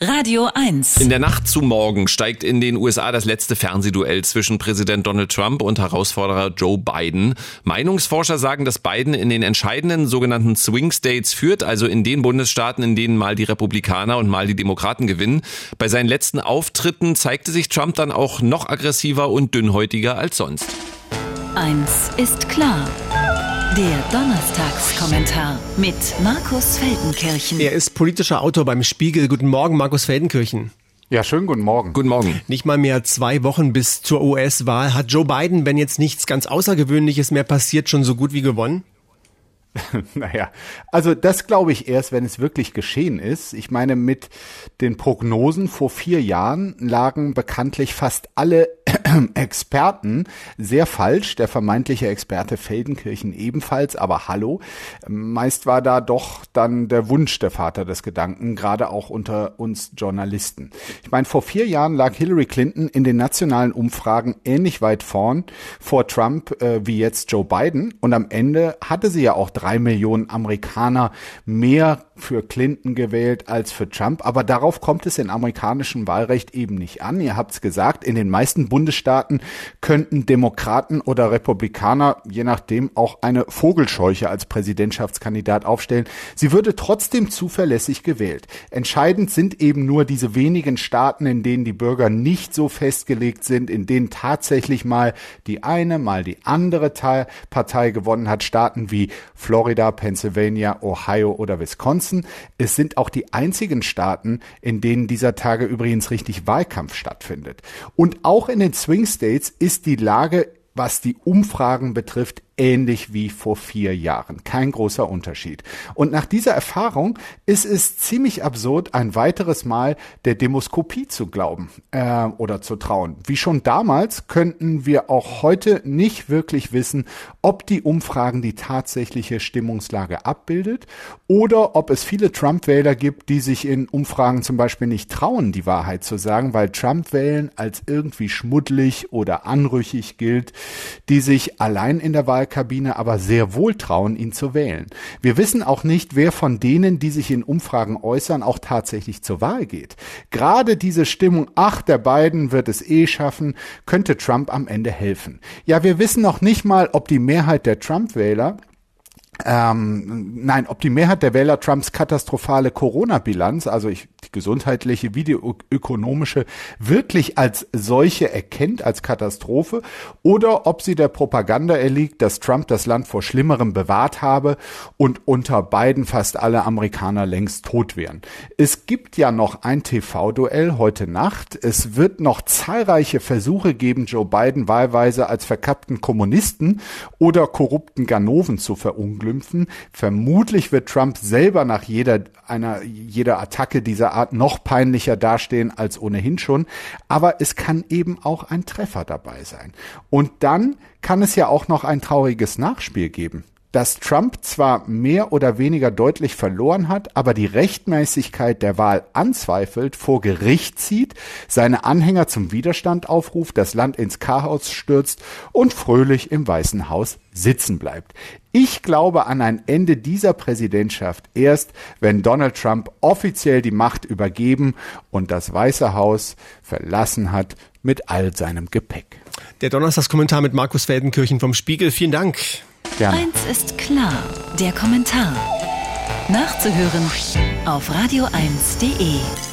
Radio 1. In der Nacht zu morgen steigt in den USA das letzte Fernsehduell zwischen Präsident Donald Trump und Herausforderer Joe Biden. Meinungsforscher sagen, dass Biden in den entscheidenden sogenannten Swing States führt, also in den Bundesstaaten, in denen mal die Republikaner und mal die Demokraten gewinnen. Bei seinen letzten Auftritten zeigte sich Trump dann auch noch aggressiver und dünnhäutiger als sonst. Eins ist klar. Der Donnerstagskommentar mit Markus Feldenkirchen. Er ist politischer Autor beim Spiegel. Guten Morgen, Markus Feldenkirchen. Ja, schönen guten Morgen. Guten Morgen. Nicht mal mehr zwei Wochen bis zur US-Wahl. Hat Joe Biden, wenn jetzt nichts ganz Außergewöhnliches mehr passiert, schon so gut wie gewonnen? naja, also das glaube ich erst, wenn es wirklich geschehen ist. Ich meine, mit den Prognosen vor vier Jahren lagen bekanntlich fast alle Experten sehr falsch. Der vermeintliche Experte Feldenkirchen ebenfalls, aber hallo. Meist war da doch dann der Wunsch der Vater des Gedanken, gerade auch unter uns Journalisten. Ich meine, vor vier Jahren lag Hillary Clinton in den nationalen Umfragen ähnlich weit vorn vor Trump äh, wie jetzt Joe Biden und am Ende hatte sie ja auch drei Millionen Amerikaner mehr für Clinton gewählt als für Trump. Aber darauf kommt es im amerikanischen Wahlrecht eben nicht an. Ihr habt es gesagt, in den meisten Bundesstaaten könnten Demokraten oder Republikaner, je nachdem, auch eine Vogelscheuche als Präsidentschaftskandidat aufstellen. Sie würde trotzdem zuverlässig gewählt. Entscheidend sind eben nur diese wenigen Staaten, in denen die Bürger nicht so festgelegt sind, in denen tatsächlich mal die eine, mal die andere Partei gewonnen hat. Staaten wie Florida, Pennsylvania, Ohio oder Wisconsin. Es sind auch die einzigen Staaten, in denen dieser Tage übrigens richtig Wahlkampf stattfindet. Und auch in den Swing States ist die Lage was die Umfragen betrifft, ähnlich wie vor vier Jahren. Kein großer Unterschied. Und nach dieser Erfahrung ist es ziemlich absurd, ein weiteres Mal der Demoskopie zu glauben äh, oder zu trauen. Wie schon damals könnten wir auch heute nicht wirklich wissen, ob die Umfragen die tatsächliche Stimmungslage abbildet oder ob es viele Trump-Wähler gibt, die sich in Umfragen zum Beispiel nicht trauen, die Wahrheit zu sagen, weil Trump-Wählen als irgendwie schmuddelig oder anrüchig gilt, die sich allein in der Wahl Wahlkabine aber sehr wohl trauen, ihn zu wählen. Wir wissen auch nicht, wer von denen, die sich in Umfragen äußern, auch tatsächlich zur Wahl geht. Gerade diese Stimmung, ach, der beiden wird es eh schaffen, könnte Trump am Ende helfen. Ja, wir wissen noch nicht mal, ob die Mehrheit der Trump-Wähler ähm, nein, ob die Mehrheit der Wähler Trumps katastrophale Corona-Bilanz, also ich, die gesundheitliche, videoökonomische, wirklich als solche erkennt, als Katastrophe, oder ob sie der Propaganda erliegt, dass Trump das Land vor Schlimmerem bewahrt habe und unter beiden fast alle Amerikaner längst tot wären. Es gibt ja noch ein TV-Duell heute Nacht. Es wird noch zahlreiche Versuche geben, Joe Biden wahlweise als verkappten Kommunisten oder korrupten Ganoven zu verunglücken verunglimpfen. Vermutlich wird Trump selber nach jeder einer jeder Attacke dieser Art noch peinlicher dastehen als ohnehin schon. Aber es kann eben auch ein Treffer dabei sein. Und dann kann es ja auch noch ein trauriges Nachspiel geben dass Trump zwar mehr oder weniger deutlich verloren hat, aber die Rechtmäßigkeit der Wahl anzweifelt, vor Gericht zieht, seine Anhänger zum Widerstand aufruft, das Land ins Chaos stürzt und fröhlich im Weißen Haus sitzen bleibt. Ich glaube an ein Ende dieser Präsidentschaft erst, wenn Donald Trump offiziell die Macht übergeben und das Weiße Haus verlassen hat mit all seinem Gepäck. Der Donnerstagskommentar mit Markus Feldenkirchen vom Spiegel. Vielen Dank. Gerne. Eins ist klar, der Kommentar. Nachzuhören auf radio1.de.